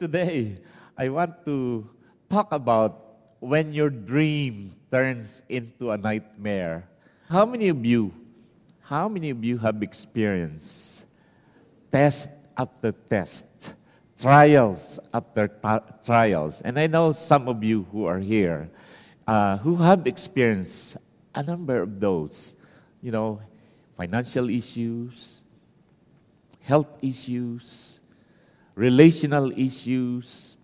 today I want to talk about when your dream turns into a nightmare. How many of you, how many of you have experienced test after test, trials after ta- trials? And I know some of you who are here uh, who have experienced a number of those, you know, financial issues, health issues, relational issues,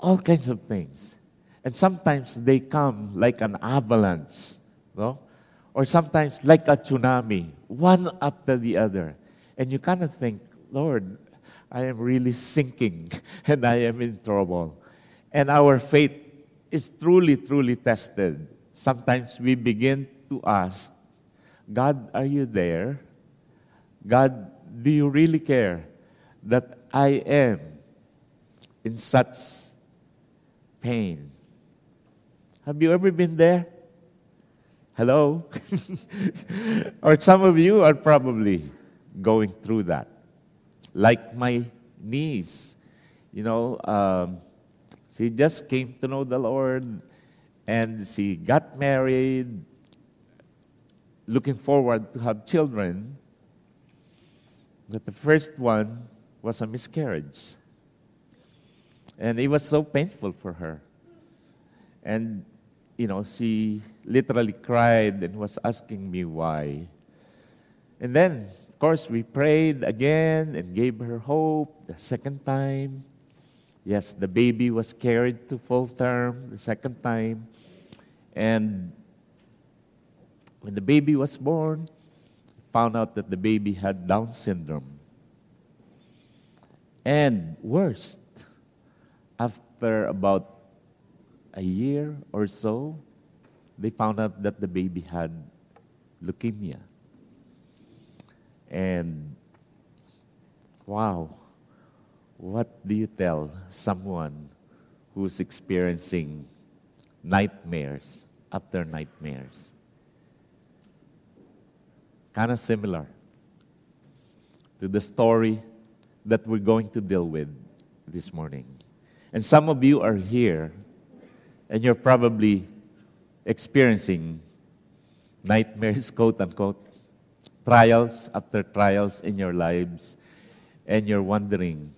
all kinds of things. And sometimes they come like an avalanche, no? Or sometimes like a tsunami, one after the other. And you kind of think, Lord, I am really sinking and I am in trouble. And our faith is truly, truly tested. Sometimes we begin to ask, God, are you there? God, do you really care that I am in such pain? Have you ever been there? Hello? or some of you are probably going through that. Like my niece, you know, um, she just came to know the Lord and she got married, looking forward to have children. But the first one was a miscarriage. And it was so painful for her. And, you know, she literally cried and was asking me why. And then, of course, we prayed again and gave her hope the second time. Yes, the baby was carried to full term the second time. And when the baby was born, found out that the baby had Down syndrome. And worst, after about a year or so, they found out that the baby had leukemia. And wow, what do you tell someone who's experiencing nightmares after nightmares? Kind of similar to the story that we're going to deal with this morning. And some of you are here and you're probably experiencing nightmares, quote unquote, trials after trials in your lives, and you're wondering,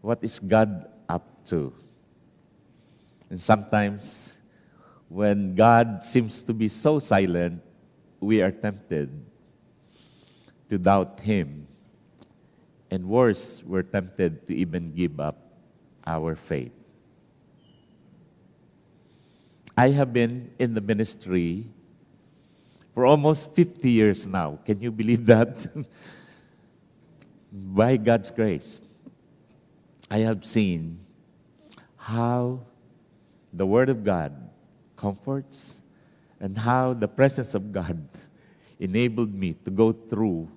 what is God up to? And sometimes, when God seems to be so silent, we are tempted to doubt Him. And worse, we're tempted to even give up our faith. I have been in the ministry for almost 50 years now. Can you believe that? By God's grace, I have seen how the Word of God comforts and how the presence of God enabled me to go through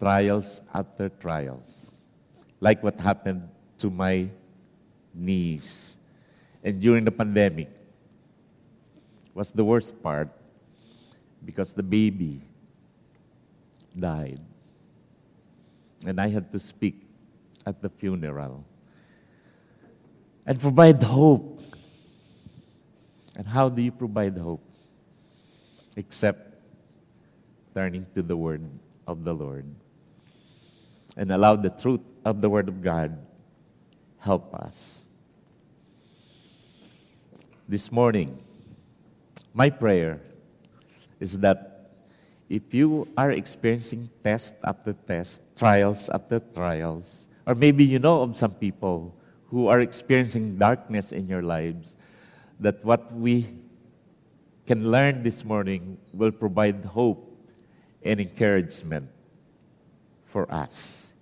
trials after trials, like what happened to my niece. And during the pandemic, was the worst part because the baby died. And I had to speak at the funeral and provide hope. And how do you provide hope? Except turning to the Word of the Lord and allow the truth of the Word of God help us. This morning, my prayer is that if you are experiencing test after test, trials after trials, or maybe you know of some people who are experiencing darkness in your lives, that what we can learn this morning will provide hope and encouragement for us.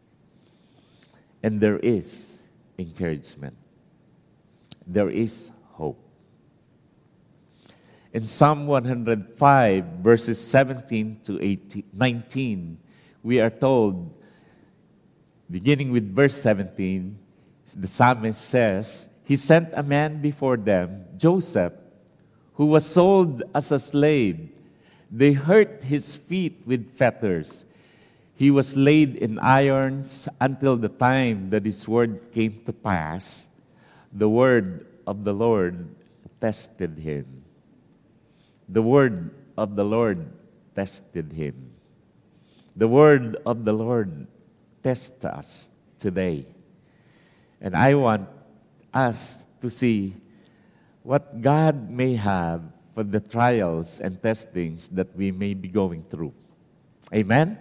And there is encouragement, there is hope. In Psalm 105, verses 17 to 18, 19, we are told, beginning with verse 17, the psalmist says, He sent a man before them, Joseph, who was sold as a slave. They hurt his feet with fetters. He was laid in irons until the time that his word came to pass. The word of the Lord tested him. The word of the Lord tested him. The word of the Lord tests us today. And I want us to see what God may have for the trials and testings that we may be going through. Amen?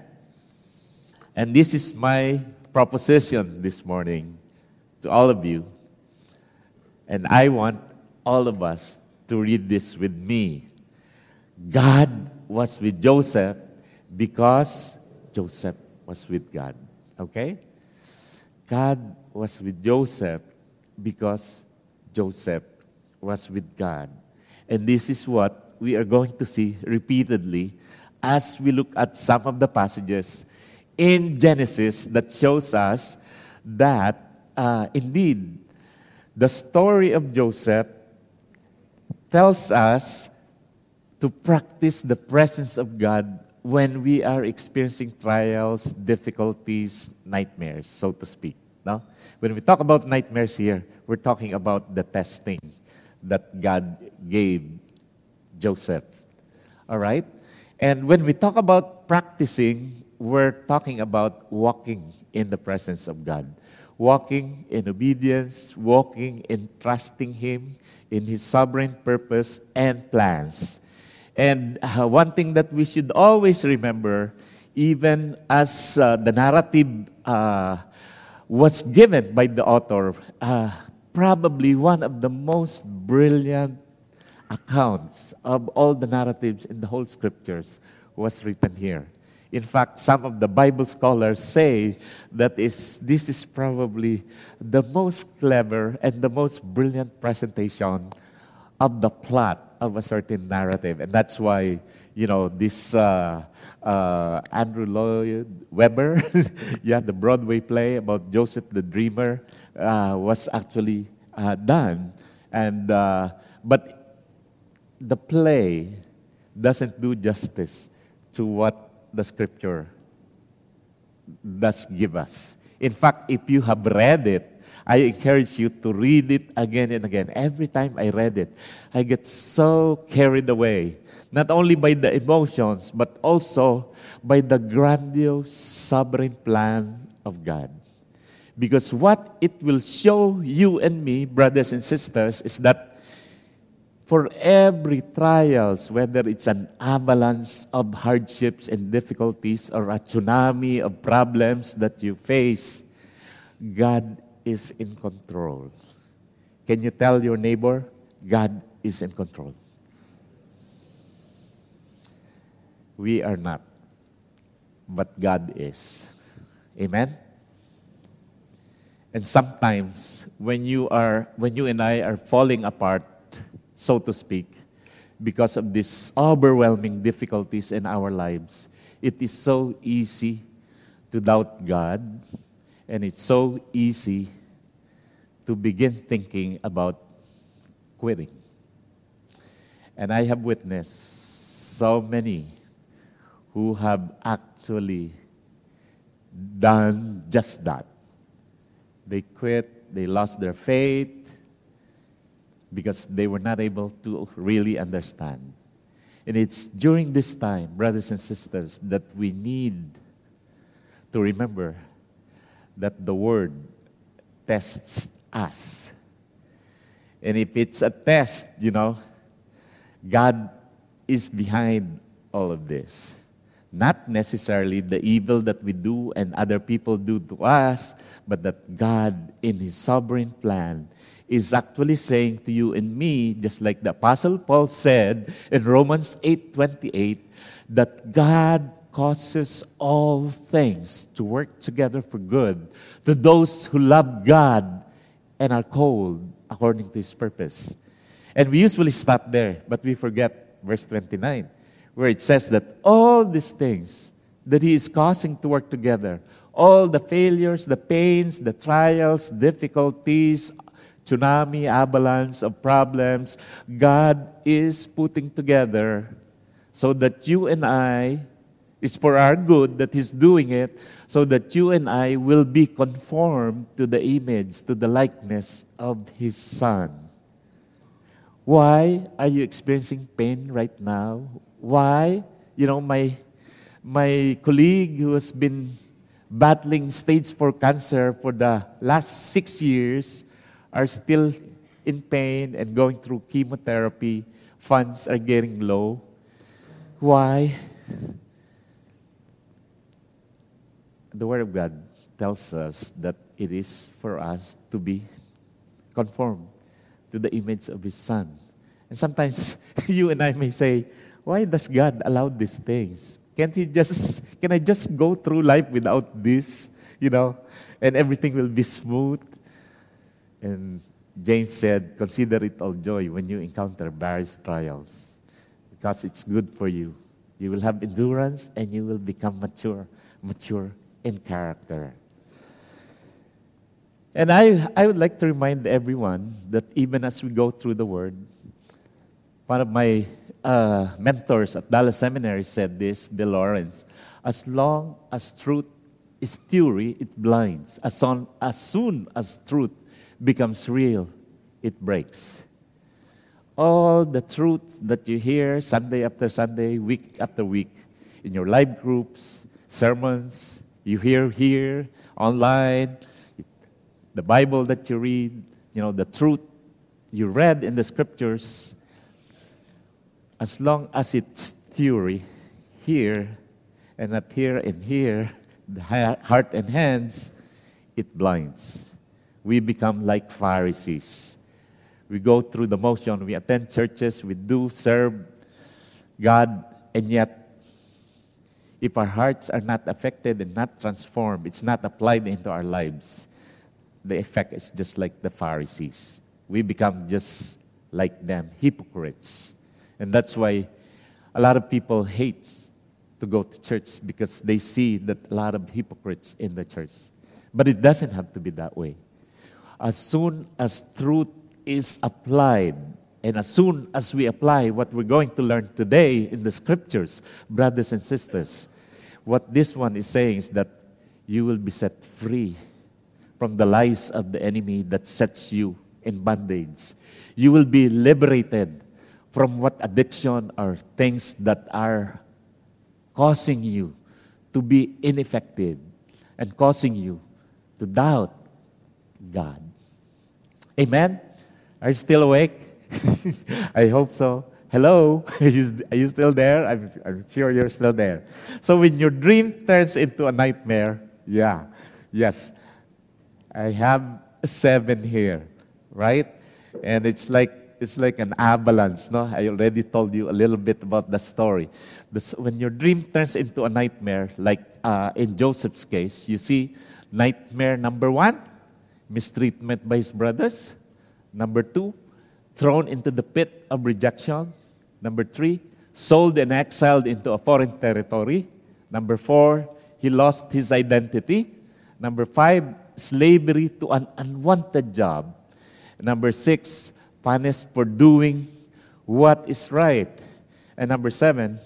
And this is my proposition this morning to all of you. And I want all of us to read this with me. God was with Joseph because Joseph was with God. Okay? God was with Joseph because Joseph was with God. And this is what we are going to see repeatedly as we look at some of the passages in Genesis that shows us that uh, indeed the story of Joseph tells us to practice the presence of God when we are experiencing trials, difficulties, nightmares, so to speak. No? When we talk about nightmares here, we're talking about the testing that God gave Joseph. All right? And when we talk about practicing, we're talking about walking in the presence of God. Walking in obedience, walking in trusting Him in His sovereign purpose and plans. And uh, one thing that we should always remember, even as uh, the narrative uh, was given by the author, uh, probably one of the most brilliant accounts of all the narratives in the whole scriptures was written here. In fact, some of the Bible scholars say that is, this is probably the most clever and the most brilliant presentation of the plot of a certain narrative. And that's why, you know, this uh, uh, Andrew Lloyd Webber, yeah, the Broadway play about Joseph the Dreamer uh, was actually uh, done. And, uh, but the play doesn't do justice to what the scripture does give us. In fact, if you have read it, I encourage you to read it again and again. Every time I read it, I get so carried away, not only by the emotions, but also by the grandiose sovereign plan of God. Because what it will show you and me, brothers and sisters, is that for every trials, whether it's an avalanche of hardships and difficulties or a tsunami of problems that you face, God is in control. Can you tell your neighbor, God is in control? We are not, but God is. Amen? And sometimes when you are when you and I are falling apart, so to speak, because of these overwhelming difficulties in our lives, it is so easy to doubt God, and it's so easy to begin thinking about quitting. And I have witnessed so many who have actually done just that. They quit, they lost their faith because they were not able to really understand. And it's during this time, brothers and sisters, that we need to remember that the Word tests us. And if it's a test, you know, God is behind all of this. Not necessarily the evil that we do and other people do to us, but that God, in His sovereign plan, is actually saying to you and me, just like the Apostle Paul said in Romans 8:28, that God causes all things to work together for good to those who love God and are called according to his purpose. And we usually stop there, but we forget verse 29, where it says that all these things that he is causing to work together, all the failures, the pains, the trials, difficulties, tsunami, avalanche of problems, God is putting together so that you and I It's for our good that He's doing it so that you and I will be conformed to the image, to the likeness of His Son. Why are you experiencing pain right now? Why? You know, my, my colleague who has been battling stage 4 cancer for the last six years are still in pain and going through chemotherapy. Funds are getting low. Why? the Word of God tells us that it is for us to be conformed to the image of His Son. And sometimes you and I may say, why does God allow these things? Can't He just, can I just go through life without this, you know, and everything will be smooth? And James said, consider it all joy when you encounter various trials because it's good for you. You will have endurance and you will become mature, mature in character. And I, I would like to remind everyone that even as we go through the Word, one of my uh, mentors at Dallas Seminary said this, Bill Lawrence as long as truth is theory, it blinds. As, on, as soon as truth becomes real, it breaks. All the truths that you hear Sunday after Sunday, week after week, in your life groups, sermons, you hear here, online, the Bible that you read, you know, the truth you read in the scriptures, as long as it's theory here and not here and here, the heart and hands, it blinds. We become like Pharisees. We go through the motion, we attend churches, we do serve God, and yet if our hearts are not affected and not transformed, it's not applied into our lives, the effect is just like the Pharisees. We become just like them, hypocrites. And that's why a lot of people hate to go to church because they see that a lot of hypocrites in the church. But it doesn't have to be that way. As soon as truth is applied, and as soon as we apply what we're going to learn today in the scriptures, brothers and sisters, what this one is saying is that you will be set free from the lies of the enemy that sets you in bondage. You will be liberated from what addiction or things that are causing you to be ineffective and causing you to doubt God. Amen? Are you still awake? I hope so. Hello? Are you, are you still there? I'm, I'm sure you're still there. So when your dream turns into a nightmare, yeah, yes. I have seven here, right? And it's like it's like an avalanche, no? I already told you a little bit about the story. This, when your dream turns into a nightmare, like uh, in Joseph's case, you see nightmare number one, mistreatment by his brothers. Number two, thrown into the pit of rejection. Number three, sold and exiled into a foreign territory. Number four, he lost his identity. Number five, slavery to an unwanted job. Number six, punished for doing what is right. And number seven,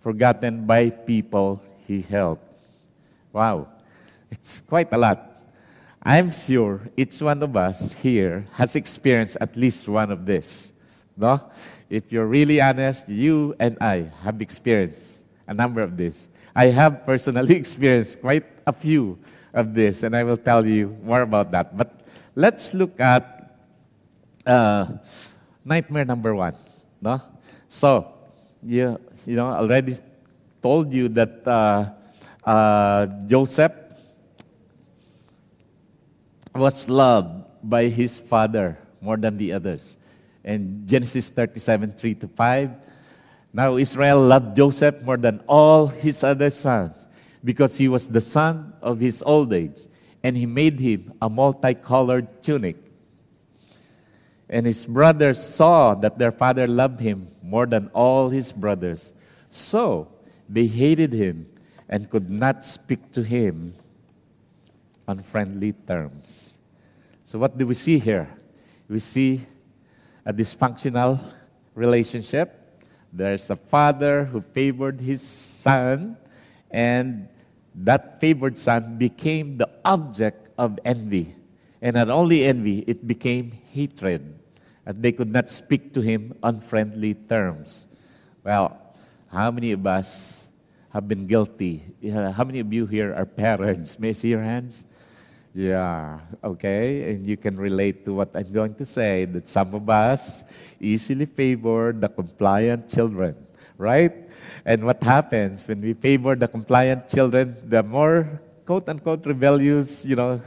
forgotten by people he helped. Wow, it's quite a lot. I'm sure each one of us here has experienced at least one of this. No? If you're really honest, you and I have experienced a number of this. I have personally experienced quite a few of this, and I will tell you more about that. But let's look at uh, nightmare number one. No? So, you, you know, already told you that uh, uh, Joseph was loved by his father more than the others. And Genesis 37, 3 to 5. Now Israel loved Joseph more than all his other sons because he was the son of his old age, and he made him a multicolored tunic. And his brothers saw that their father loved him more than all his brothers. So they hated him and could not speak to him on friendly terms. So, what do we see here? We see a dysfunctional relationship. There's a father who favored his son, And that favored son became the object of envy. And not only envy, it became hatred. And they could not speak to him on friendly terms. Well, how many of us have been guilty? How many of you here are parents? May I see your hands? Yeah, okay. And you can relate to what I'm going to say that some of us easily favor the compliant children, right? And what happens when we favor the compliant children, the more quote unquote rebellious, you know,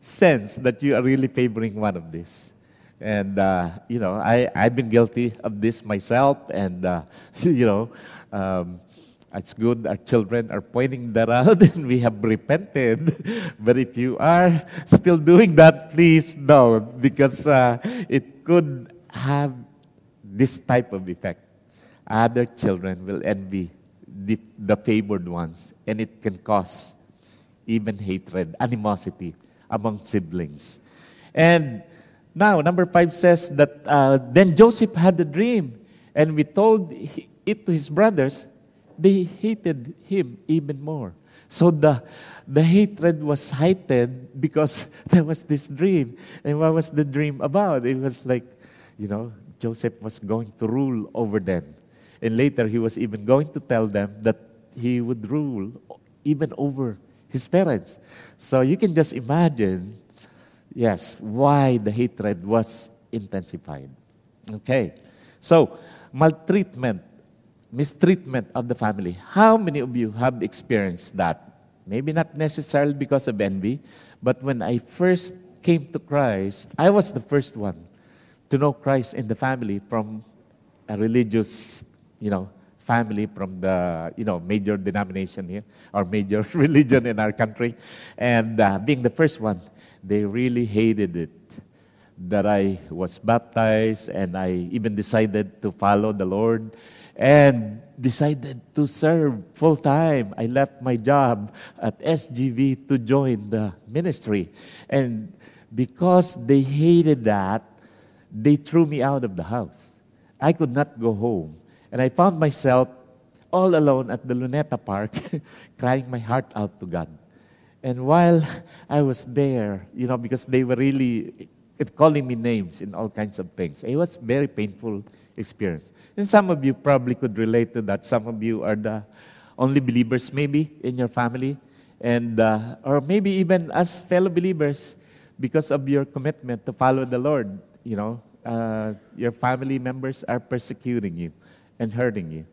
sense that you are really favoring one of these. And, uh, you know, I, I've been guilty of this myself. And, uh, you know, um, it's good our children are pointing that out and we have repented. but if you are still doing that, please don't, because uh, it could have this type of effect. Other children will envy the, the favored ones, and it can cause even hatred, animosity among siblings. And now, number five says that uh, then Joseph had a dream, and we told it to his brothers. They hated him even more. So the, the hatred was heightened because there was this dream. And what was the dream about? It was like, you know, Joseph was going to rule over them. And later he was even going to tell them that he would rule even over his parents. So you can just imagine Yes, why the hatred was intensified. Okay. So, maltreatment, mistreatment of the family. How many of you have experienced that? Maybe not necessarily because of envy, but when I first came to Christ, I was the first one to know Christ in the family from a religious, you know, family from the you know major denomination here or major religion in our country, and uh, being the first one, they really hated it that I was baptized and I even decided to follow the Lord and decided to serve full time. I left my job at SGV to join the ministry. And because they hated that, they threw me out of the house. I could not go home. And I found myself all alone at the Luneta Park, crying my heart out to God. And while I was there, you know, because they were really calling me names and all kinds of things, it was very painful experience. And some of you probably could relate to that. Some of you are the only believers, maybe, in your family, and uh, or maybe even as fellow believers, because of your commitment to follow the Lord. You know, uh, your family members are persecuting you and hurting you.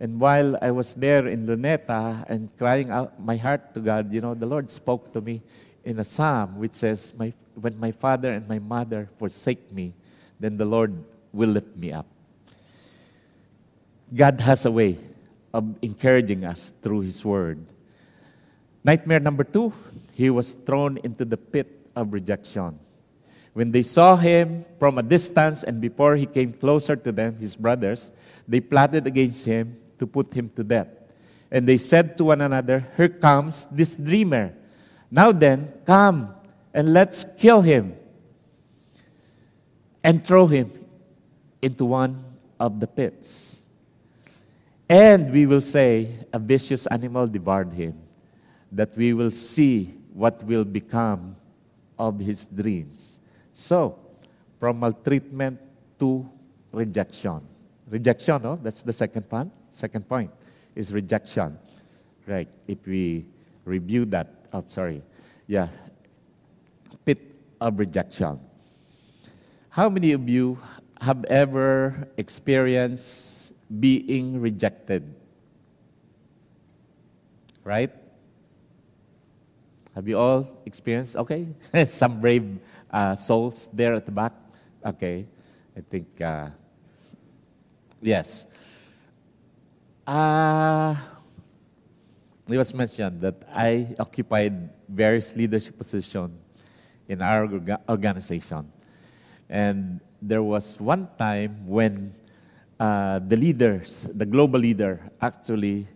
And while I was there in Luneta and crying out my heart to God, you know, the Lord spoke to me in a psalm which says, my, When my father and my mother forsake me, then the Lord will lift me up. God has a way of encouraging us through His Word. Nightmare number two, he was thrown into the pit of rejection. When they saw him from a distance and before he came closer to them, his brothers, they plotted against him to put him to death. And they said to one another, Here comes this dreamer. Now then, come and let's kill him and throw him into one of the pits. And we will say, A vicious animal devoured him, that we will see what will become of his dreams. So, from maltreatment to rejection. Rejection, no? That's the second part. Second point is rejection. Right. If we review that, oh, sorry. Yeah. Pit of rejection. How many of you have ever experienced being rejected? Right? Have you all experienced? Okay. Some brave uh, souls there at the back. Okay. I think, uh, yes. Uh, it was mentioned that I occupied various leadership positions in our organization. And there was one time when uh, the leaders, the global leader, actually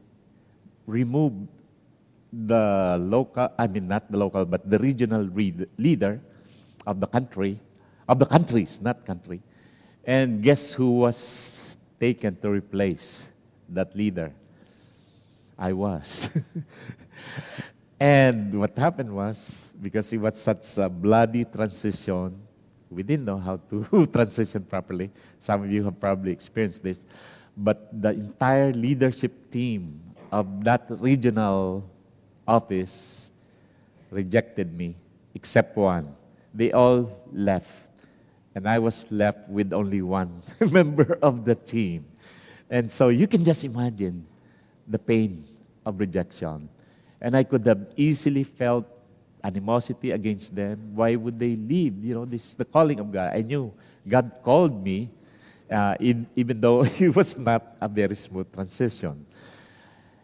removed the local, I mean, not the local, but the regional leader of the country, of the countries, not country. And guess who was taken to replace that leader. I was. and what happened was, because it was such a bloody transition, we didn't know how to transition properly. Some of you have probably experienced this. But the entire leadership team of that regional office rejected me, except one. They all left. And I was left with only one member of the team. And so you can just imagine the pain of rejection. And I could have easily felt animosity against them. Why would they leave? You know, this is the calling of God. I knew God called me, uh, in, even though it was not a very smooth transition.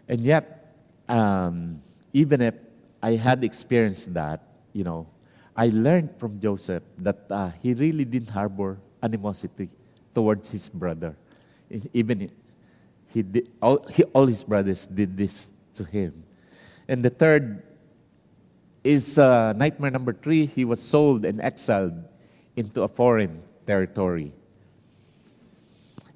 And yet, um, even if I had experienced that, you know, I learned from Joseph that uh, he really didn't harbor animosity towards his brother. Even he did, all, he, all his brothers did this to him. And the third is uh, nightmare number three. He was sold and exiled into a foreign territory.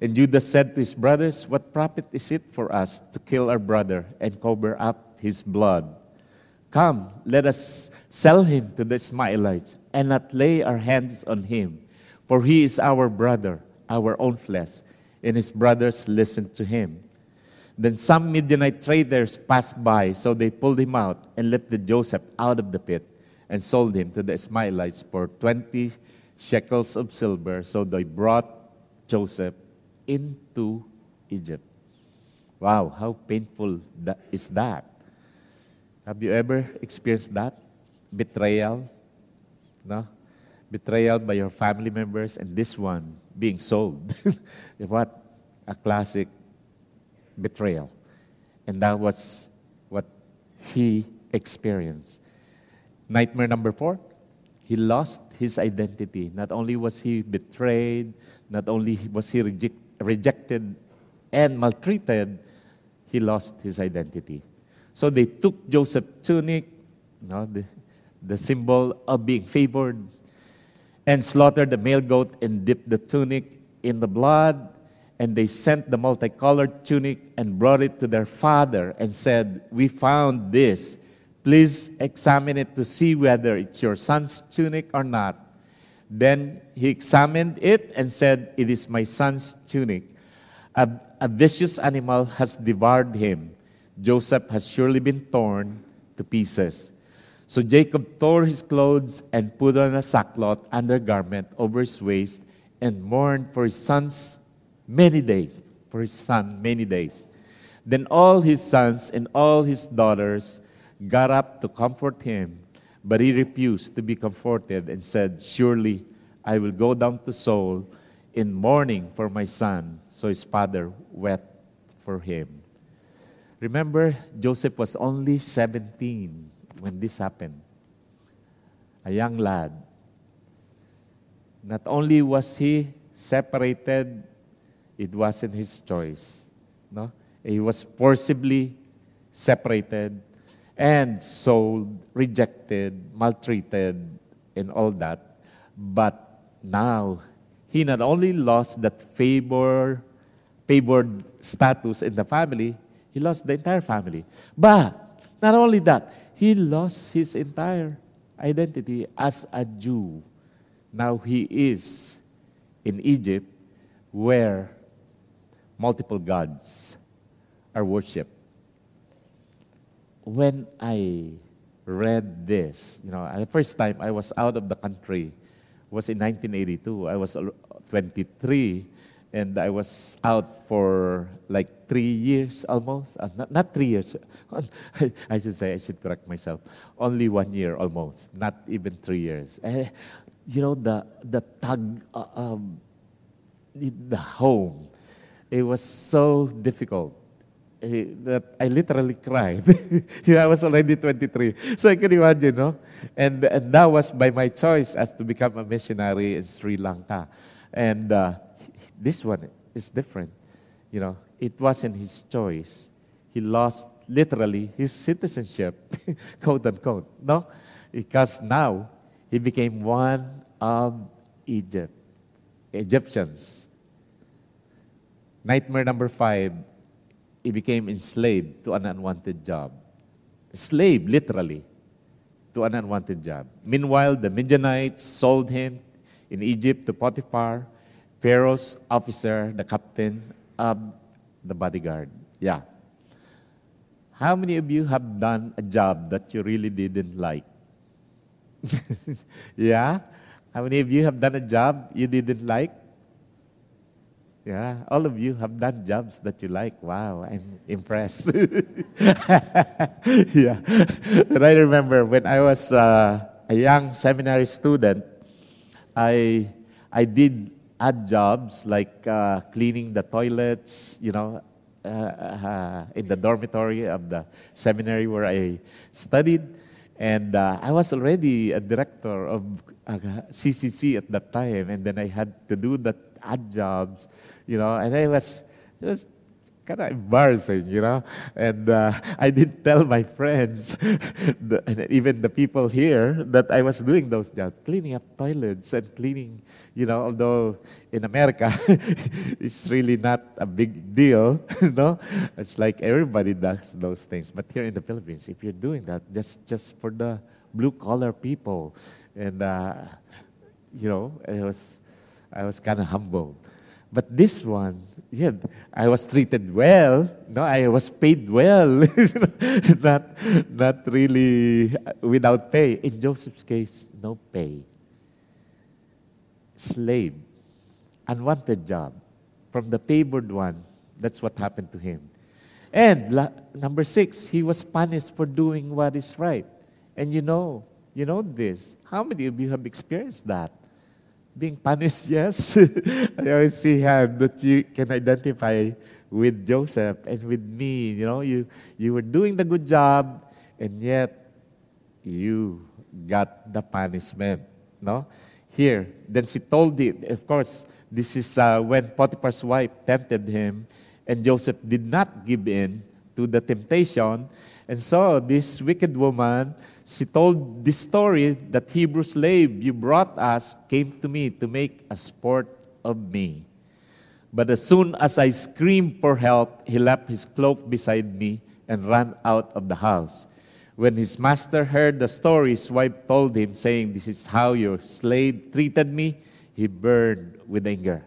And Judas said to his brothers, What profit is it for us to kill our brother and cover up his blood? Come, let us sell him to the Ishmaelites and not lay our hands on him, for he is our brother, our own flesh. And his brothers listened to him. Then some Midianite traders passed by, so they pulled him out and lifted Joseph out of the pit and sold him to the Ishmaelites for 20 shekels of silver. So they brought Joseph into Egypt. Wow, how painful that is that? Have you ever experienced that? Betrayal? No? Betrayal by your family members and this one being sold. what a classic betrayal. And that was what he experienced. Nightmare number four, he lost his identity. Not only was he betrayed, not only was he reject, rejected and maltreated, he lost his identity. So they took Joseph's tunic, you know, the, the symbol of being favored, and slaughtered the male goat and dipped the tunic in the blood and they sent the multicolored tunic and brought it to their father and said, We found this. Please examine it to see whether it's your son's tunic or not. Then he examined it and said, It is my son's tunic. A, a vicious animal has devoured him. Joseph has surely been torn to pieces. So Jacob tore his clothes and put on a sackcloth undergarment over his waist and mourned for his son's many days, for his son, many days. Then all his sons and all his daughters got up to comfort him, but he refused to be comforted and said, Surely I will go down to Sheol in mourning for my son. So his father wept for him. Remember, Joseph was only 17 when this happened. A young lad. Not only was he separated it wasn't his choice. No? He was forcibly separated and sold, rejected, maltreated, and all that. But now, he not only lost that favor, favored status in the family, he lost the entire family. But not only that, he lost his entire identity as a Jew. Now he is in Egypt where multiple gods are worshipped. When I read this, you know, the first time I was out of the country was in 1982. I was 23 and I was out for like three years almost. Uh, not, not three years. I should say, I should correct myself. Only one year almost, not even three years. Uh, you know, the, the tug, uh, um, the home, it was so difficult that I literally cried. I was already 23. So I can imagine, no? And, and that was by my choice as to become a missionary in Sri Lanka. And uh, this one is different. You know, it wasn't his choice. He lost literally his citizenship, quote unquote, no? Because now he became one of Egypt, Egyptians. Nightmare number five he became enslaved to an unwanted job. Slave, literally, to an unwanted job. Meanwhile, the Midianites sold him in Egypt to Potiphar, Pharaoh's officer, the captain of the bodyguard. Yeah. How many of you have done a job that you really didn't like? yeah? How many of you have done a job you didn't like? Yeah, all of you have done jobs that you like. Wow, I'm impressed. yeah. And I remember when I was uh, a young seminary student, I, I did odd jobs like uh, cleaning the toilets, you know, uh, uh, in the dormitory of the seminary where I studied. And uh, I was already a director of CCC uh, at that time, and then I had to do the odd jobs, you know, and I was, just kind of embarrassing, you know. And uh, I didn't tell my friends, the, even the people here, that I was doing those jobs, cleaning up toilets and cleaning, you know, although in America, it's really not a big deal, you know. It's like everybody does those things. But here in the Philippines, if you're doing that, just, just for the blue collar people, and, uh, you know, it was, I was kind of humbled. But this one, yeah, I was treated well. No, I was paid well. not, not really uh, without pay. In Joseph's case, no pay. Slave, unwanted job. From the favored one, that's what happened to him. And la, number six, he was punished for doing what is right. And you know, you know this. How many of you have experienced that? Being punished, yes. I always see him, but you can identify with Joseph and with me. You know, you, you were doing the good job, and yet you got the punishment. No? Here, then she told him, of course, this is uh, when Potiphar's wife tempted him, and Joseph did not give in to the temptation. And so this wicked woman she told this story that Hebrew slave you brought us came to me to make a sport of me. But as soon as I screamed for help, he left his cloak beside me and ran out of the house. When his master heard the story, his wife told him, saying, This is how your slave treated me. He burned with anger.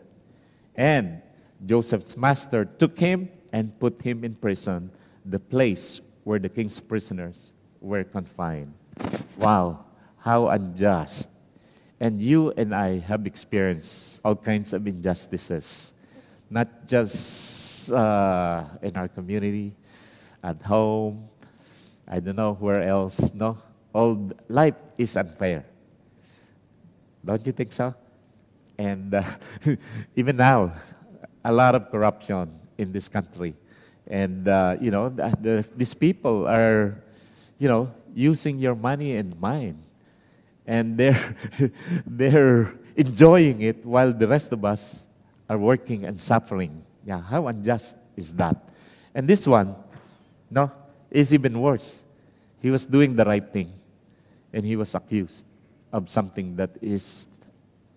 And Joseph's master took him and put him in prison, the place where the king's prisoners were confined. Wow, how unjust. And you and I have experienced all kinds of injustices, not just uh, in our community, at home, I don't know where else, no? All life is unfair. Don't you think so? And uh, even now, a lot of corruption in this country. And, uh, you know, the, the, these people are you know, using your money and mine. And they're, they're enjoying it while the rest of us are working and suffering. Yeah, how unjust is that? And this one, no, is even worse. He was doing the right thing, and he was accused of something that is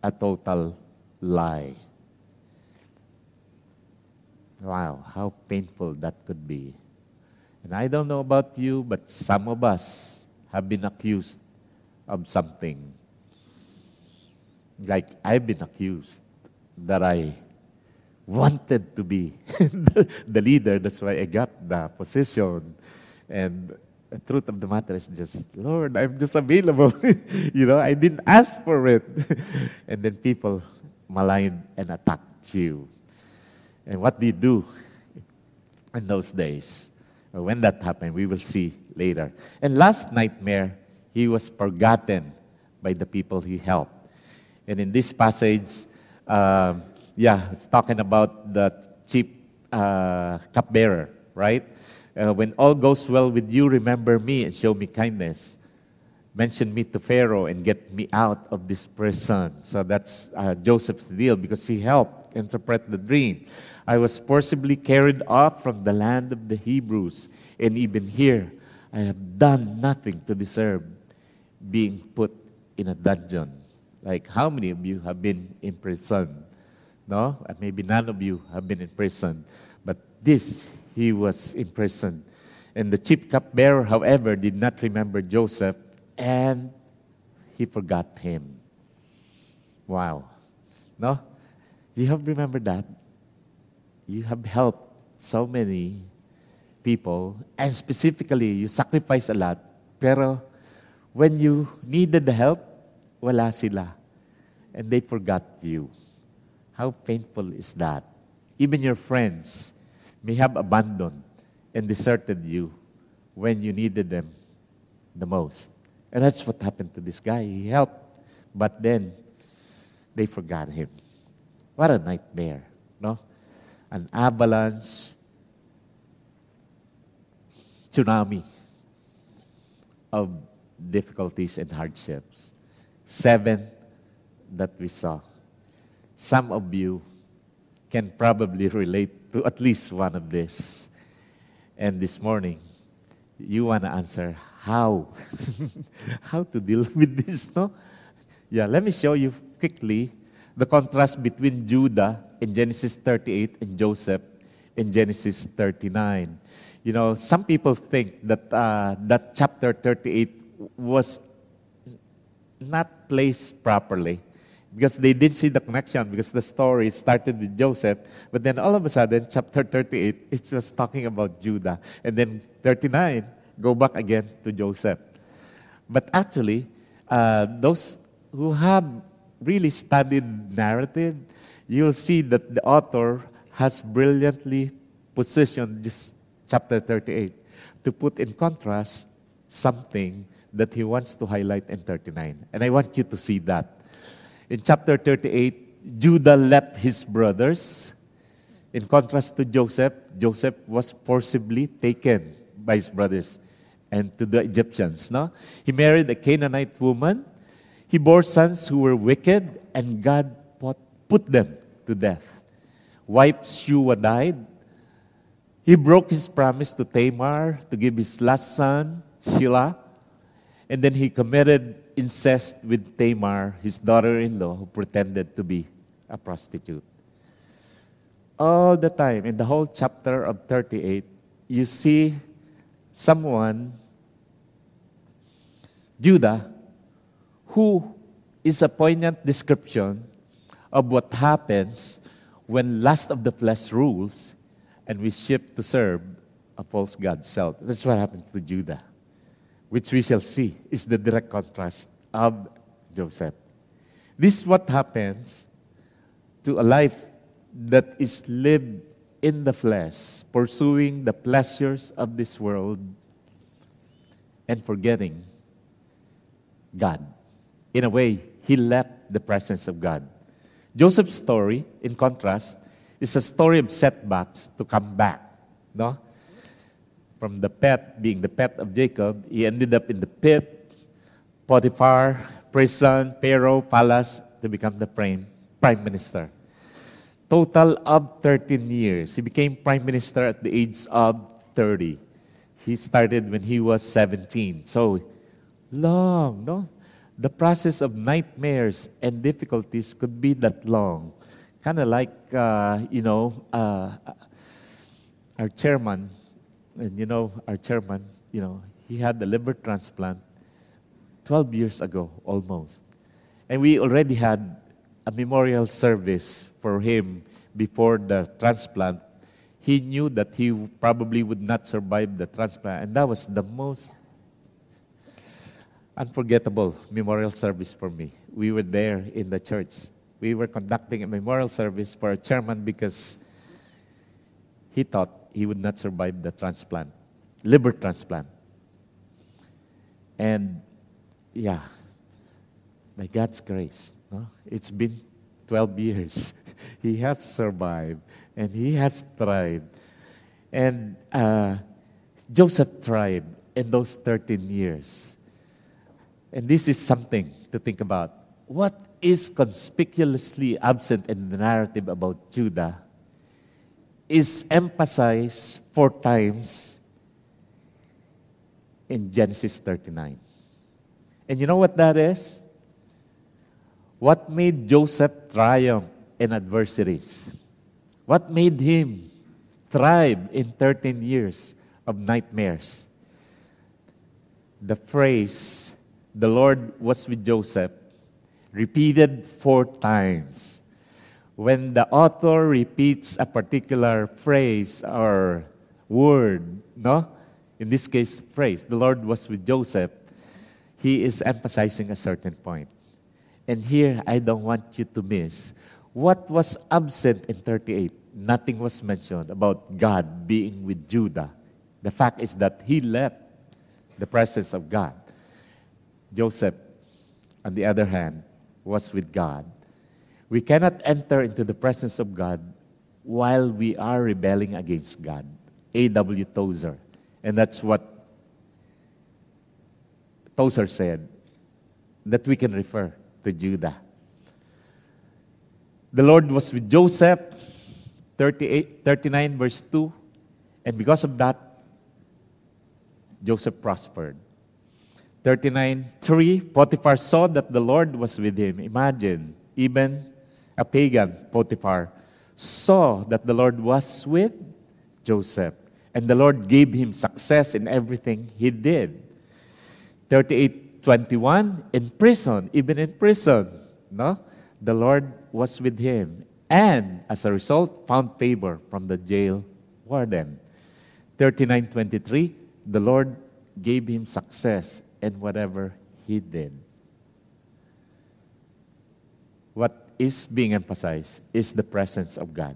a total lie. Wow, how painful that could be. And I don't know about you, but some of us have been accused of something. Like I've been accused that I wanted to be the leader. That's why I got the position. And the truth of the matter is just, Lord, I'm just available. you know, I didn't ask for it. and then people malign and attack you. And what do you do in those days? When that happened, we will see later. And last nightmare, he was forgotten by the people he helped. And in this passage, uh, yeah, it's talking about the chief uh, cupbearer, right? Uh, when all goes well with you, remember me and show me kindness. Mention me to Pharaoh and get me out of this prison. So that's uh, Joseph's deal because he helped interpret the dream. I was forcibly carried off from the land of the Hebrews, and even here I have done nothing to deserve being put in a dungeon. Like how many of you have been in prison? No? Maybe none of you have been in prison. But this he was imprisoned. And the chief cupbearer, however, did not remember Joseph and he forgot him. Wow. No? You have remembered that? You have helped so many people, and specifically, you sacrifice a lot, pero when you needed the help, wala sila. And they forgot you. How painful is that? Even your friends may have abandoned and deserted you when you needed them the most. And that's what happened to this guy. He helped, but then they forgot him. What a nightmare, no? An avalanche, tsunami of difficulties and hardships. Seven that we saw. Some of you can probably relate to at least one of this. And this morning, you want to answer how? how to deal with this, no? Yeah, let me show you quickly the contrast between Judah in Genesis 38 and Joseph in Genesis 39. You know, some people think that uh, that chapter 38 was not placed properly because they didn't see the connection because the story started with Joseph, but then all of a sudden, chapter 38, it was talking about Judah. And then 39, go back again to Joseph. But actually, uh, those who have really studied narrative, you'll see that the author has brilliantly positioned this chapter 38 to put in contrast something that he wants to highlight in 39. And I want you to see that. In chapter 38, Judah left his brothers. In contrast to Joseph, Joseph was forcibly taken by his brothers and to the Egyptians. No? He married a Canaanite woman. He bore sons who were wicked, and God put them to death. Wife Shua died. He broke his promise to Tamar to give his last son, Shelah. And then he committed incest with Tamar, his daughter in law, who pretended to be a prostitute. All the time, in the whole chapter of 38, you see someone, Judah, who is a poignant description of what happens when lust of the flesh rules and we shift to serve a false God self. That's what happened to Judah which we shall see is the direct contrast of Joseph. This is what happens to a life that is lived in the flesh, pursuing the pleasures of this world and forgetting God. In a way, he left the presence of God. Joseph's story, in contrast, is a story of setbacks to come back. No? from the pet, being the pet of Jacob, he ended up in the pit, Potiphar, prison, Pharaoh, palace, to become the prime, prime minister. Total of 13 years. He became prime minister at the age of 30. He started when he was 17. So, long, no? The process of nightmares and difficulties could be that long. Kind of like, uh, you know, uh, our chairman, and you know, our chairman, you know, he had the liver transplant 12 years ago almost. And we already had a memorial service for him before the transplant. He knew that he probably would not survive the transplant, and that was the most unforgettable memorial service for me. We were there in the church. We were conducting a memorial service for a chairman because he thought he would not survive the transplant, liver transplant. And yeah, by God's grace, no? it's been 12 years. he has survived and he has thrived. And uh, Joseph thrived in those 13 years. And this is something to think about. What is conspicuously absent in the narrative about Judah is emphasized four times in Genesis 39. And you know what that is? What made Joseph triumph in adversities? What made him thrive in 13 years of nightmares. The phrase, the Lord was with Joseph, repeated four times. When the author repeats a particular phrase or word, no? In this case, phrase, the Lord was with Joseph, he is emphasizing a certain point. And here, I don't want you to miss what was absent in 38. Nothing was mentioned about God being with Judah. The fact is that he left the presence of God. Joseph, on the other hand, was with God. We cannot enter into the presence of God while we are rebelling against God. A.W. Tozer. And that's what Tozer said, that we can refer to Judah. The Lord was with Joseph, 38, 39, verse 2. And because of that, Joseph prospered. 39, 3, Potiphar saw that the Lord was with him. Imagine, even a pagan, Potiphar, saw that the Lord was with Joseph. And the Lord gave him success in everything he did. 38, 21, in prison, even in prison, no? The Lord was with him. And as a result, found favor from the jail warden. 39, 23, the Lord gave him success in whatever he did. What is being emphasized is the presence of God.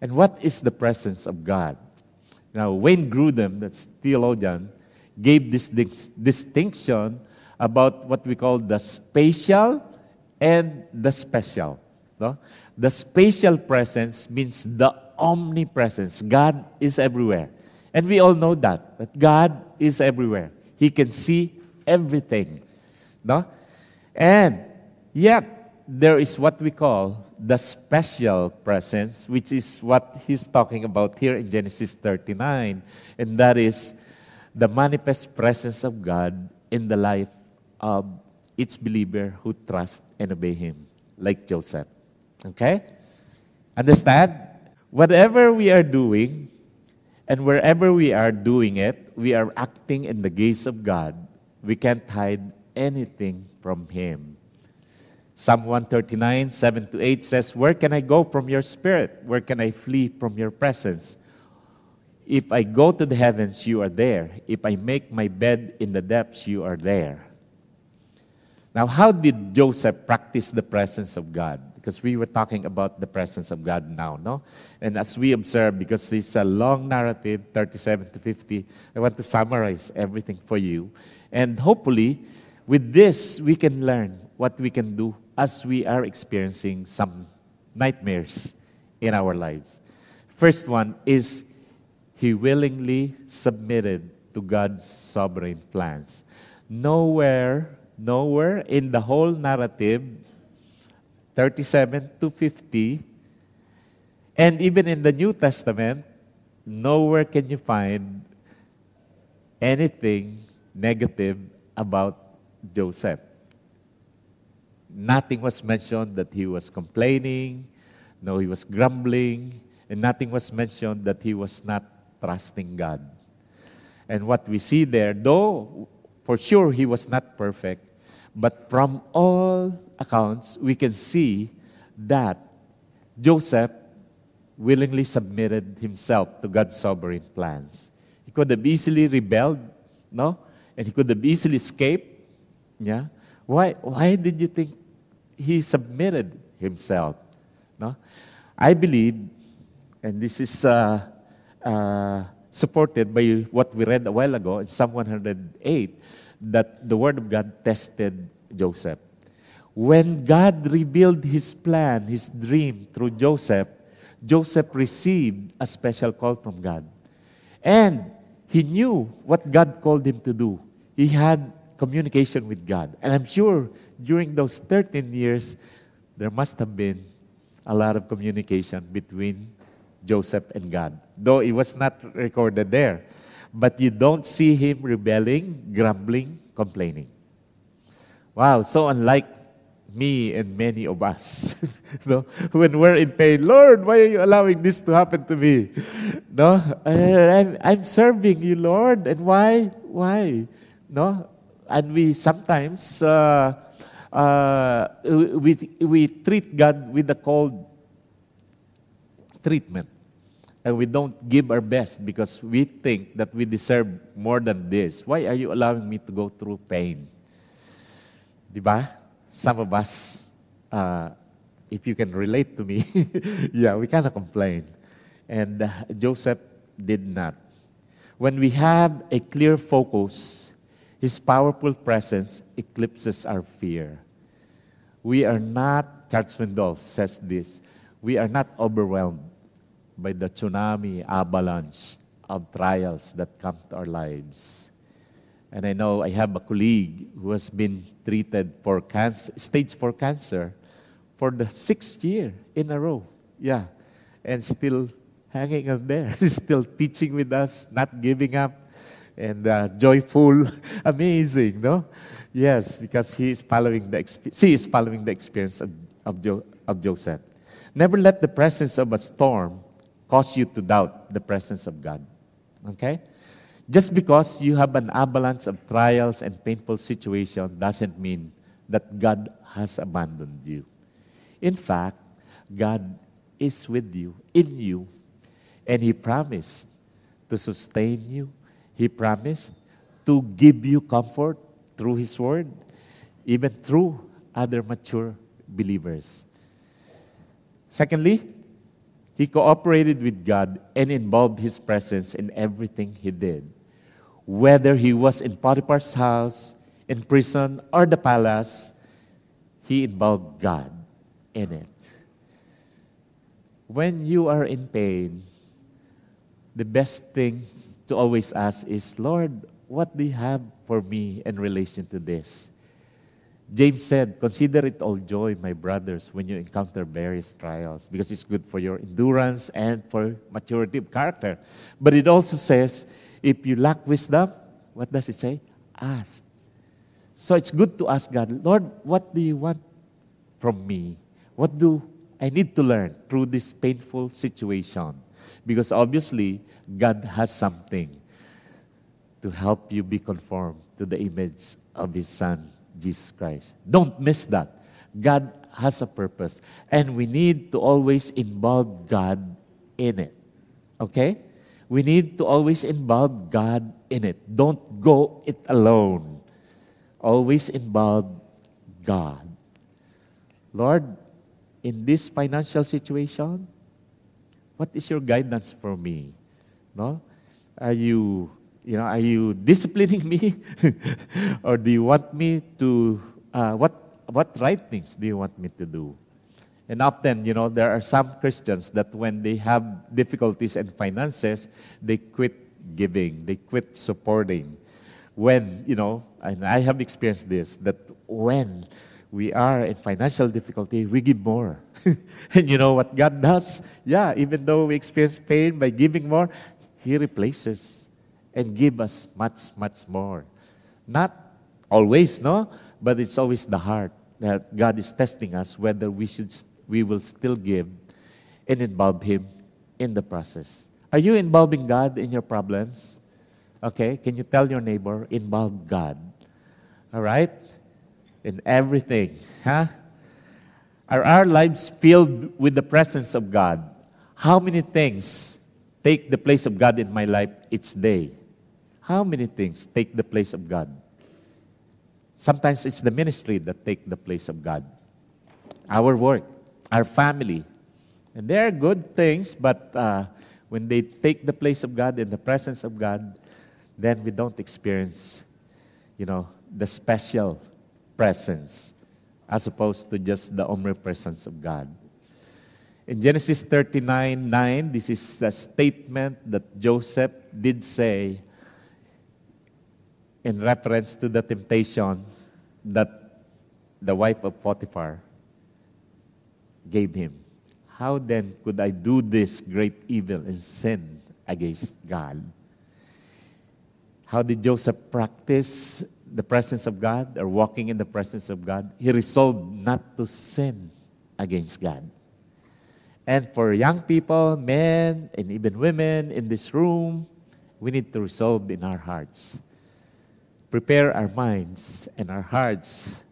And what is the presence of God? Now, Wayne Grudem, that's theologian, gave this distinction about what we call the spatial and the special. No? The spatial presence means the omnipresence. God is everywhere. And we all know that, that God is everywhere. He can see everything. No? And yet, there is what we call the special presence, which is what he's talking about here in Genesis 39, and that is the manifest presence of God in the life of each believer who trusts and obey Him, like Joseph. Okay? Understand? Whatever we are doing, and wherever we are doing it, we are acting in the gaze of God. We can't hide anything from Him. Psalm 139, 7 to 8 says, Where can I go from your spirit? Where can I flee from your presence? If I go to the heavens, you are there. If I make my bed in the depths, you are there. Now, how did Joseph practice the presence of God? Because we were talking about the presence of God now, no? And as we observe, because this is a long narrative, 37 to 50, I want to summarize everything for you. And hopefully, with this, we can learn what we can do as we are experiencing some nightmares in our lives. First one is he willingly submitted to God's sovereign plans. Nowhere, nowhere in the whole narrative, 37 to 50, and even in the New Testament, nowhere can you find anything negative about Joseph. Nothing was mentioned that he was complaining, no, he was grumbling, and nothing was mentioned that he was not trusting God. And what we see there, though for sure he was not perfect, but from all accounts, we can see that Joseph willingly submitted himself to God's sovereign plans. He could have easily rebelled, no? And he could have easily escaped. Yeah? Why, why did you think he submitted himself? No? I believe, and this is uh, uh, supported by what we read a while ago in Psalm 108, that the Word of God tested Joseph. When God revealed his plan, his dream through Joseph, Joseph received a special call from God. And he knew what God called him to do. He had communication with God. And I'm sure during those 13 years, there must have been a lot of communication between Joseph and God, though it was not recorded there. But you don't see him rebelling, grumbling, complaining. Wow, so unlike me and many of us. no? When we're in pain, Lord, why are you allowing this to happen to me? No? I'm, I'm serving you, Lord. And why? Why? No? And we sometimes uh, uh, we, we treat God with a cold treatment. And we don't give our best because we think that we deserve more than this. Why are you allowing me to go through pain? Diba? Some of us, uh, if you can relate to me, yeah, we kind of complain. And uh, Joseph did not. When we have a clear focus, his powerful presence eclipses our fear. We are not, Charles Swindoll says this, we are not overwhelmed by the tsunami avalanche of trials that come to our lives. And I know I have a colleague who has been treated for cancer, stage 4 cancer for the sixth year in a row. Yeah. And still hanging on there, still teaching with us, not giving up, and uh, joyful, amazing, no? Yes, because he is following the she is following the experience of, of, jo- of Joseph. Never let the presence of a storm cause you to doubt the presence of God. Okay? Just because you have an avalanche of trials and painful situations doesn't mean that God has abandoned you. In fact, God is with you, in you, and He promised to sustain you. He promised to give you comfort through His Word, even through other mature believers. Secondly, he cooperated with God and involved His presence in everything he did whether he was in Potiphar's house, in prison, or the palace, he involved God in it. When you are in pain, the best thing to always ask is, Lord, what do you have for me in relation to this? James said, Consider it all joy, my brothers, when you encounter various trials, because it's good for your endurance and for maturity of character. But it also says, if you lack wisdom, what does it say? Ask. So it's good to ask God, Lord, what do you want from me? What do I need to learn through this painful situation? Because obviously, God has something to help you be conformed to the image of His Son, Jesus Christ. Don't miss that. God has a purpose, and we need to always involve God in it. Okay? we need to always involve God in it. Don't go it alone. Always involve God. Lord, in this financial situation, what is your guidance for me? No? Are you, you know, are you disciplining me? or do you want me to, uh, what, what right things do you want me to do? And often, you know, there are some Christians that when they have difficulties and finances, they quit giving, they quit supporting. When, you know, and I have experienced this, that when we are in financial difficulty, we give more. and you know what God does? Yeah, even though we experience pain by giving more, He replaces and give us much, much more. Not always, no, but it's always the heart that God is testing us whether we should we will still give and involve Him in the process. Are you involving God in your problems? Okay, can you tell your neighbor, involve God? All right? In everything, huh? Are our lives filled with the presence of God? How many things take the place of God in my life each day? How many things take the place of God? Sometimes it's the ministry that take the place of God. Our work, our family. And they are good things, but uh, when they take the place of God in the presence of God, then we don't experience, you know, the special presence as opposed to just the omnipresence of God. In Genesis 39 9, this is a statement that Joseph did say in reference to the temptation that the wife of Potiphar gave him. How then could I do this great evil and sin against God? How did Joseph practice the presence of God or walking in the presence of God, he resolved not to sin against God. And for young people, men, and even women in this room, we need to resolve in our hearts. Prepare our minds and our hearts,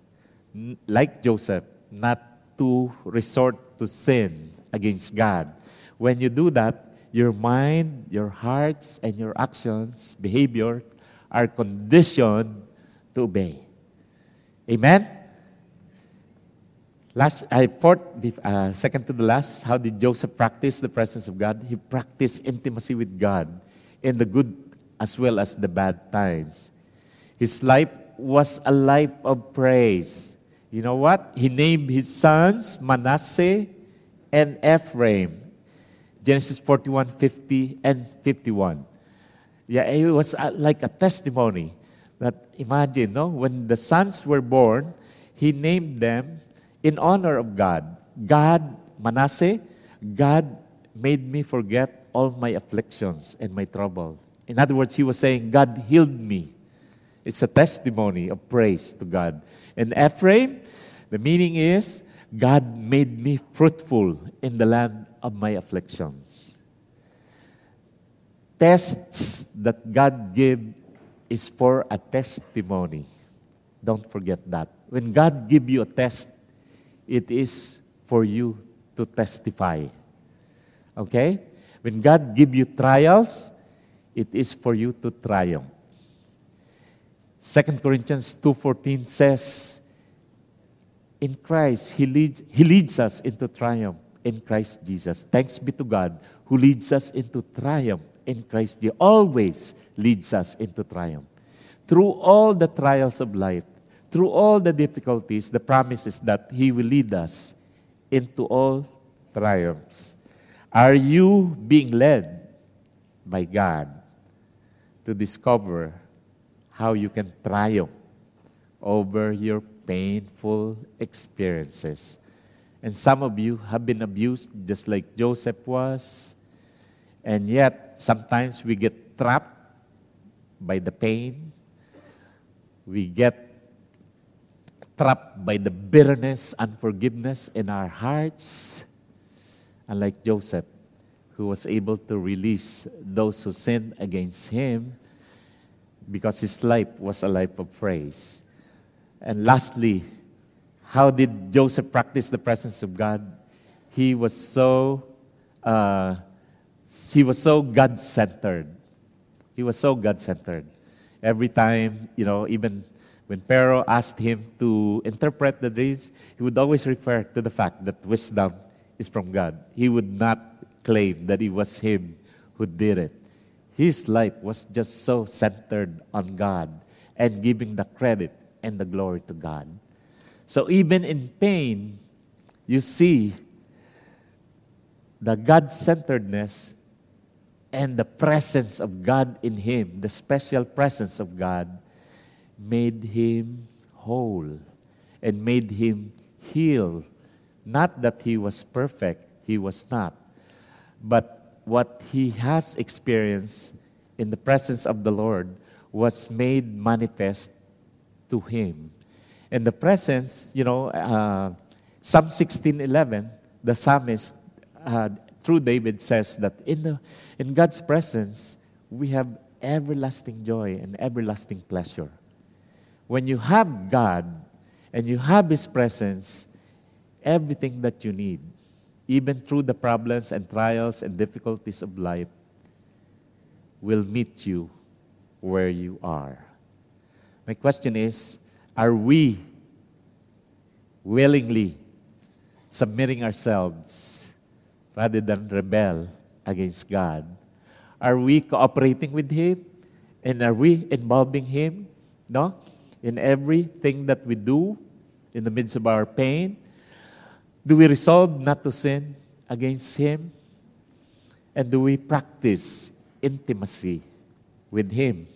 like Joseph, not to resort to sin against God. When you do that, your mind, your hearts, and your actions, behavior are conditioned to obey. Amen? Last, I fourth, uh, second to the last, how did Joseph practice the presence of God? He practiced intimacy with God in the good as well as the bad times. His life was a life of praise. You know what? He named his sons Manasseh and Ephraim. Genesis 41, 50, and 51. Yeah, it was like a testimony that imagine, no? When the sons were born, he named them in honor of God. God, Manasseh, God made me forget all my afflictions and my trouble. In other words, he was saying, God healed me. It's a testimony of praise to God. And Ephraim, the meaning is, God made me fruitful in the land of my afflictions. Tests that God gave is for a testimony. Don't forget that. When God give you a test, it is for you to testify. Okay? When God give you trials, it is for you to triumph. 2 Corinthians 2:14 says, in Christ, He leads, he leads us into triumph in Christ Jesus. Thanks be to God who leads us into triumph in Christ Jesus. Always leads us into triumph. Through all the trials of life, through all the difficulties, the promise is that He will lead us into all triumphs. Are you being led by God to discover how you can triumph over your painful experiences. And some of you have been abused just like Joseph was. And yet, sometimes we get trapped by the pain. We get trapped by the bitterness, unforgiveness in our hearts. Unlike Joseph, who was able to release those who sinned against him because his life was a life of praise. And lastly, how did Joseph practice the presence of God? He was so uh, he was so God centered. He was so God centered. Every time, you know, even when Pharaoh asked him to interpret the dreams, he would always refer to the fact that wisdom is from God. He would not claim that it was him who did it. His life was just so centered on God and giving the credit and the glory to God. So even in pain, you see the God centeredness and the presence of God in him, the special presence of God, made him whole and made him heal. Not that he was perfect, he was not. But what he has experienced in the presence of the Lord was made manifest to him. And the presence, you know, uh, Psalm 16:11, the psalmist uh, through David says that in the in God's presence we have everlasting joy and everlasting pleasure. When you have God and you have His presence, everything that you need, even through the problems and trials and difficulties of life, will meet you where you are. My question is are we willingly submitting ourselves rather than rebel against God? Are we cooperating with Him? And are we involving Him? No? In everything that we do in the midst of our pain? Do we resolve not to sin against Him? And do we practice intimacy with Him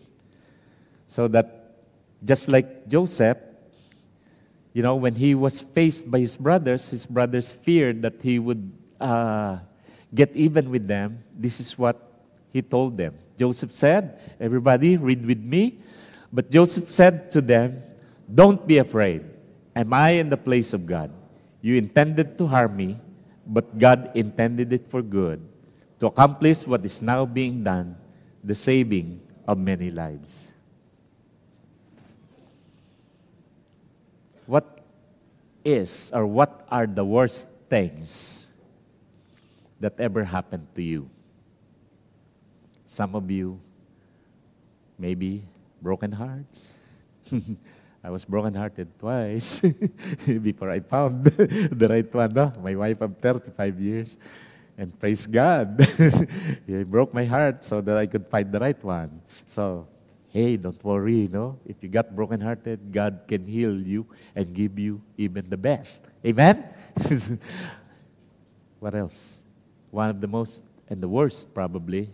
so that just like Joseph, you know, when he was faced by his brothers, his brothers feared that he would uh, get even with them. This is what he told them. Joseph said, Everybody, read with me. But Joseph said to them, Don't be afraid. Am I in the place of God? You intended to harm me, but God intended it for good, to accomplish what is now being done, the saving of many lives. What is or what are the worst things that ever happened to you? Some of you, maybe broken hearts. I was broken-hearted twice before I found the right one. No? My wife of 35 years. And praise God, he broke my heart so that I could find the right one. So, hey, don't worry, no? If you got broken-hearted, God can heal you and give you even the best. Amen? what else? One of the most and the worst probably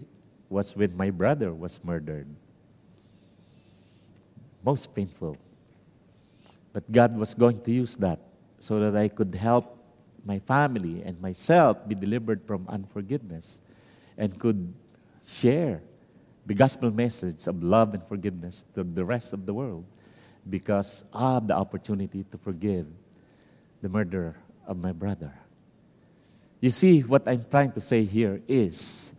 was when my brother was murdered. Most painful. But God was going to use that so that I could help my family and myself be delivered from unforgiveness and could share the gospel message of love and forgiveness to the rest of the world because I of the opportunity to forgive the murderer of my brother. You see, what I'm trying to say here is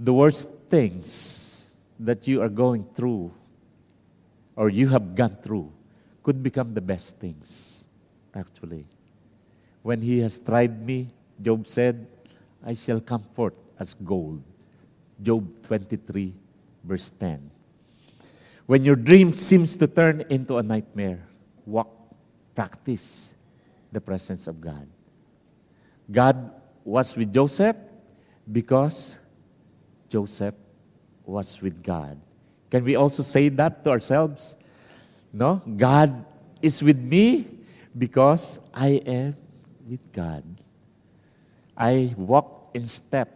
the worst things that you are going through or you have gone through could become the best things, actually. When he has tried me, Job said, I shall come forth as gold. Job 23, verse 10. When your dream seems to turn into a nightmare, walk, practice the presence of God. God was with Joseph because Joseph was with God. Can we also say that to ourselves? No? God is with me because I am with God. I walk in step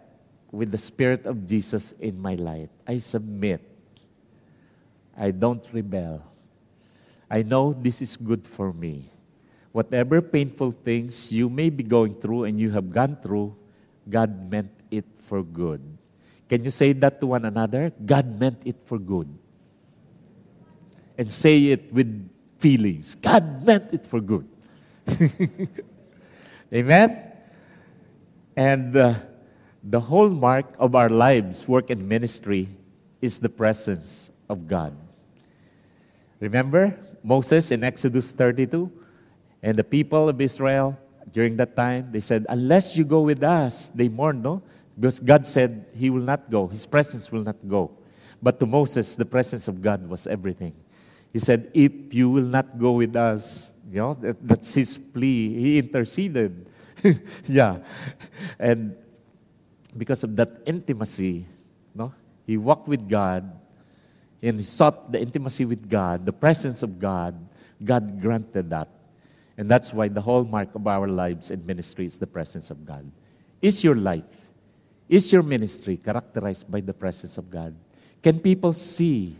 with the Spirit of Jesus in my life. I submit. I don't rebel. I know this is good for me. Whatever painful things you may be going through and you have gone through, God meant it for good. Can you say that to one another? God meant it for good. And say it with feelings. God meant it for good. Amen? And uh, the hallmark of our lives, work, and ministry is the presence of God. Remember Moses in Exodus 32? And the people of Israel during that time, they said, Unless you go with us, they mourned, no? Because God said He will not go, His presence will not go. But to Moses, the presence of God was everything. He said, If you will not go with us, you know, that, that's His plea. He interceded. yeah. And because of that intimacy, no? He walked with God and he sought the intimacy with God, the presence of God. God granted that. And that's why the hallmark of our lives and ministry is the presence of God. Is your life is your ministry characterized by the presence of God? Can people see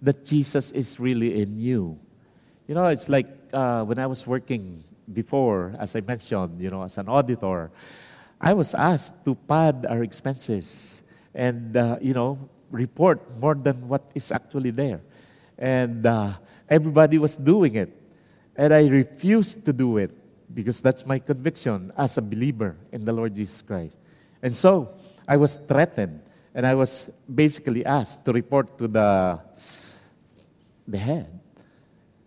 that Jesus is really in you? You know, it's like uh, when I was working before, as I mentioned, you know, as an auditor, I was asked to pad our expenses and, uh, you know, report more than what is actually there. And uh, everybody was doing it. And I refused to do it because that's my conviction as a believer in the Lord Jesus Christ. And so I was threatened, and I was basically asked to report to the, the head.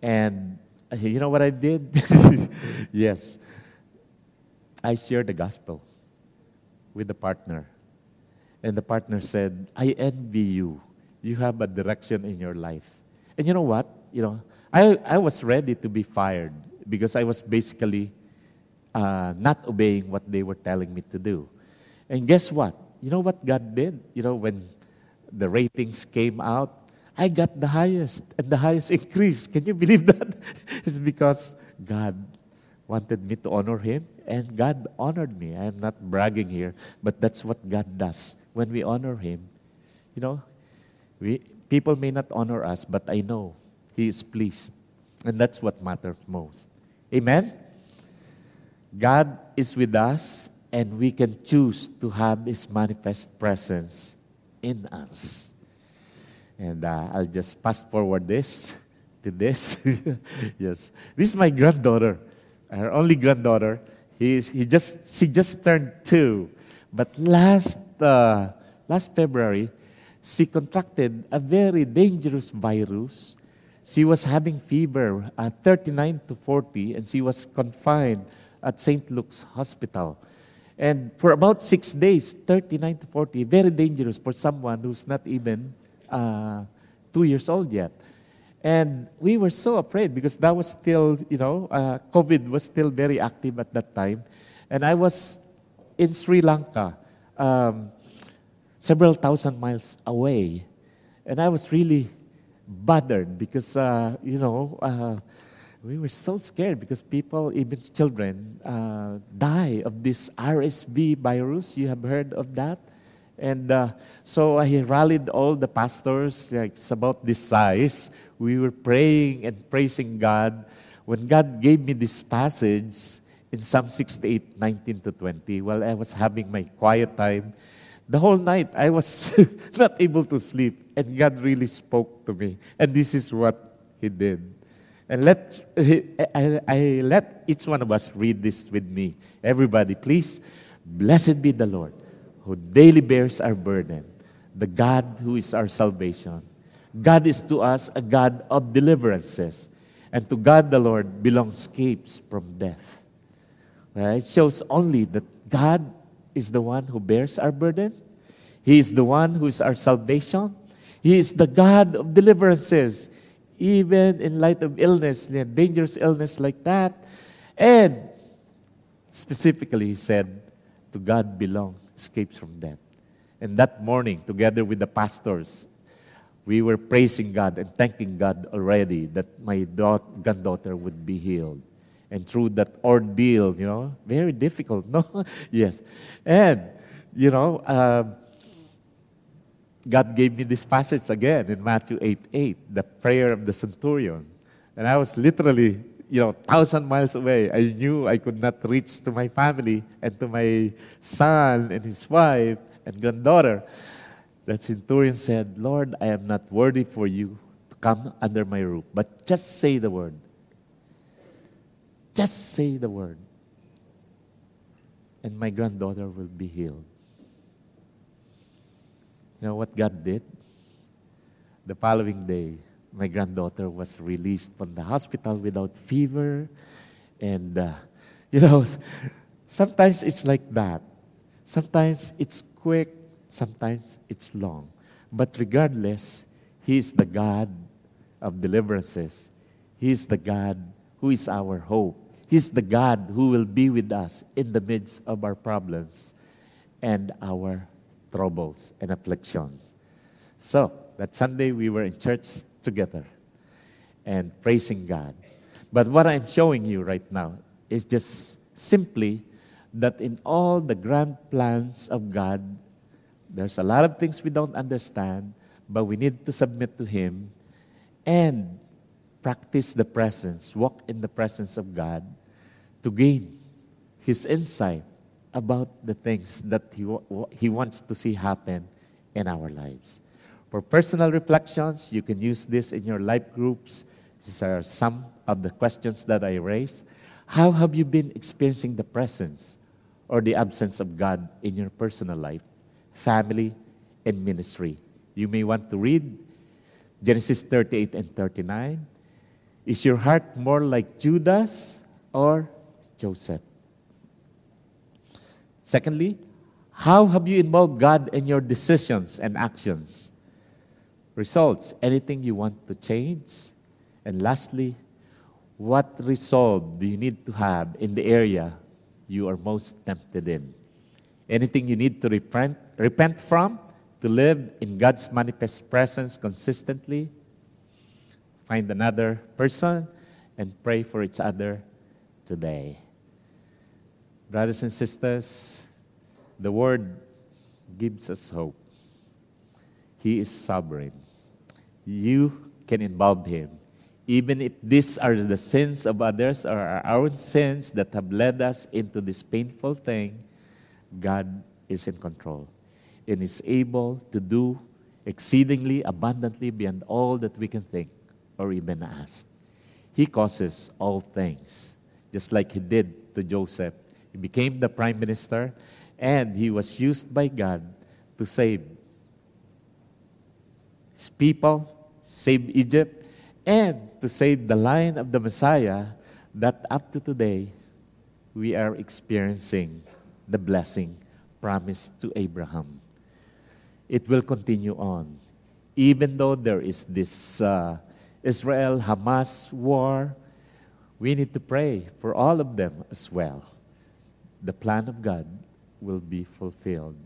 And you know what I did? yes. I shared the gospel with the partner. And the partner said, I envy you. You have a direction in your life. And you know what? You know, I, I was ready to be fired because I was basically uh, not obeying what they were telling me to do. And guess what? You know what God did? You know, when the ratings came out, I got the highest and the highest increase. Can you believe that? it's because God wanted me to honor Him and God honored me. I am not bragging here, but that's what God does. When we honor Him, you know, we, people may not honor us, but I know He is pleased. And that's what matters most. Amen? God is with us and we can choose to have His manifest presence in us. And uh, I'll just fast forward this to this. yes. This is my granddaughter, her only granddaughter. He, he just, she just turned two. But last, uh, last February, she contracted a very dangerous virus. She was having fever, uh, 39 to 40, and she was confined at St. Luke's Hospital. And for about six days, 39 to 40, very dangerous for someone who's not even uh, two years old yet. And we were so afraid because that was still, you know, uh, COVID was still very active at that time. And I was in Sri Lanka, um, several thousand miles away. And I was really bothered because, uh, you know, uh, we were so scared because people, even children, uh, die of this RSV virus. You have heard of that? And uh, so I rallied all the pastors, like it's about this size. We were praying and praising God. When God gave me this passage in Psalm 68, 19 to 20, while I was having my quiet time, the whole night I was not able to sleep. And God really spoke to me. And this is what He did. And let, I, I let each one of us read this with me. Everybody, please. Blessed be the Lord who daily bears our burden, the God who is our salvation. God is to us a God of deliverances, and to God the Lord belongs escapes from death. Well, it shows only that God is the one who bears our burden. He is the one who is our salvation. He is the God of deliverances, even in light of illness, dangerous illness like that. And specifically, he said, to God belong escapes from death. And that morning, together with the pastors, we were praising God and thanking God already that my daughter, granddaughter would be healed. And through that ordeal, you know, very difficult, no? yes. And, you know, um, God gave me this passage again in Matthew 8 8, the prayer of the centurion. And I was literally you know, thousand miles away. I knew I could not reach to my family and to my son and his wife and granddaughter. That centurion said, Lord, I am not worthy for you to come under my roof, but just say the word. Just say the word. And my granddaughter will be healed. You know what God did? The following day, my granddaughter was released from the hospital without fever. And, uh, you know, sometimes it's like that. Sometimes it's quick, sometimes it's long. But regardless, He is the God of deliverances. He is the God who is our hope. He's the God who will be with us in the midst of our problems and our troubles and afflictions. So, that Sunday we were in church together and praising God. But what I'm showing you right now is just simply that in all the grand plans of God, there's a lot of things we don't understand, but we need to submit to Him and practice the presence, walk in the presence of God to gain His insight about the things that He, he wants to see happen in our lives. For personal reflections, you can use this in your life groups. These are some of the questions that I raised. How have you been experiencing the presence or the absence of God in your personal life, family, and ministry? You may want to read Genesis 38 and 39. Is your heart more like Judah's or Joseph? Secondly, how have you involved God in your decisions and actions? results, anything you want to change? And lastly, what resolve do you need to have in the area you are most tempted in? Anything you need to repent, repent from to live in God's manifest presence consistently? Find another person and pray for each other today. Brothers and sisters, the Word gives us hope. He is sovereign. You can involve Him. Even if these are the sins of others or our own sins that have led us into this painful thing, God is in control and is able to do exceedingly abundantly beyond all that we can think or even ask. He causes all things, just like he did to Joseph. He became the prime minister, and he was used by God to save his people, save Egypt, and to save the line of the Messiah that up to today we are experiencing the blessing promised to Abraham. It will continue on. Even though there is this uh, Israel Hamas war, we need to pray for all of them as well. The plan of God will be fulfilled.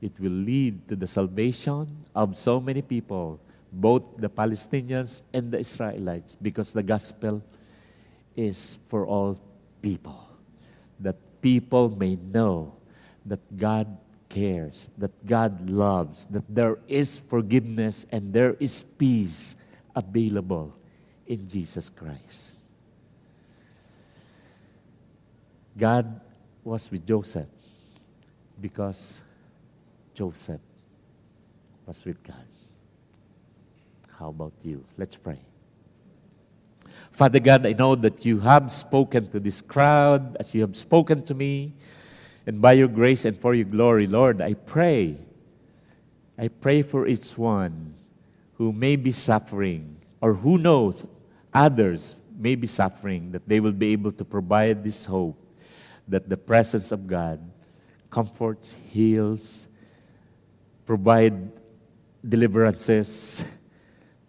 It will lead to the salvation of so many people, both the Palestinians and the Israelites, because the gospel is for all people. That people may know that God cares, that God loves, that there is forgiveness and there is peace available in Jesus Christ. God was with Joseph because Joseph was with God. How about you? Let's pray. Father God, I know that you have spoken to this crowd as you have spoken to me. And by your grace and for your glory, Lord, I pray. I pray for each one who may be suffering, or who knows others may be suffering, that they will be able to provide this hope that the presence of God comforts, heals, provide deliverances.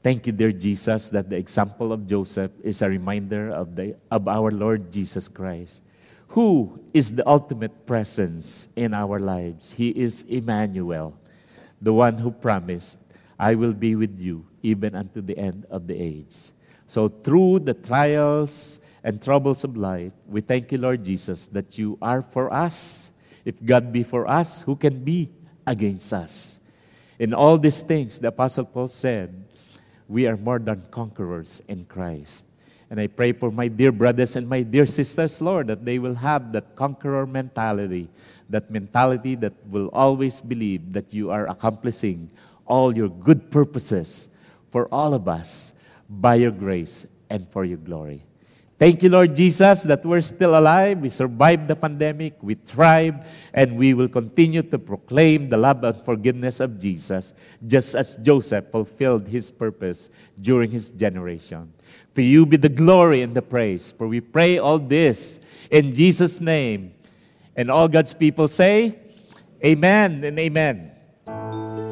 Thank you, dear Jesus, that the example of Joseph is a reminder of, the, of our Lord Jesus Christ, who is the ultimate presence in our lives. He is Emmanuel, the one who promised, I will be with you even unto the end of the age. So, through the trials and troubles of life, we thank you, Lord Jesus, that you are for us. If God be for us, who can be against us? In all these things, the Apostle Paul said, we are more than conquerors in Christ. And I pray for my dear brothers and my dear sisters, Lord, that they will have that conqueror mentality, that mentality that will always believe that you are accomplishing all your good purposes for all of us by your grace and for your glory. Thank you, Lord Jesus, that we're still alive. We survived the pandemic. We thrived, and we will continue to proclaim the love and forgiveness of Jesus, just as Joseph fulfilled his purpose during his generation. To you be the glory and the praise. For we pray all this in Jesus' name. And all God's people say, Amen and Amen.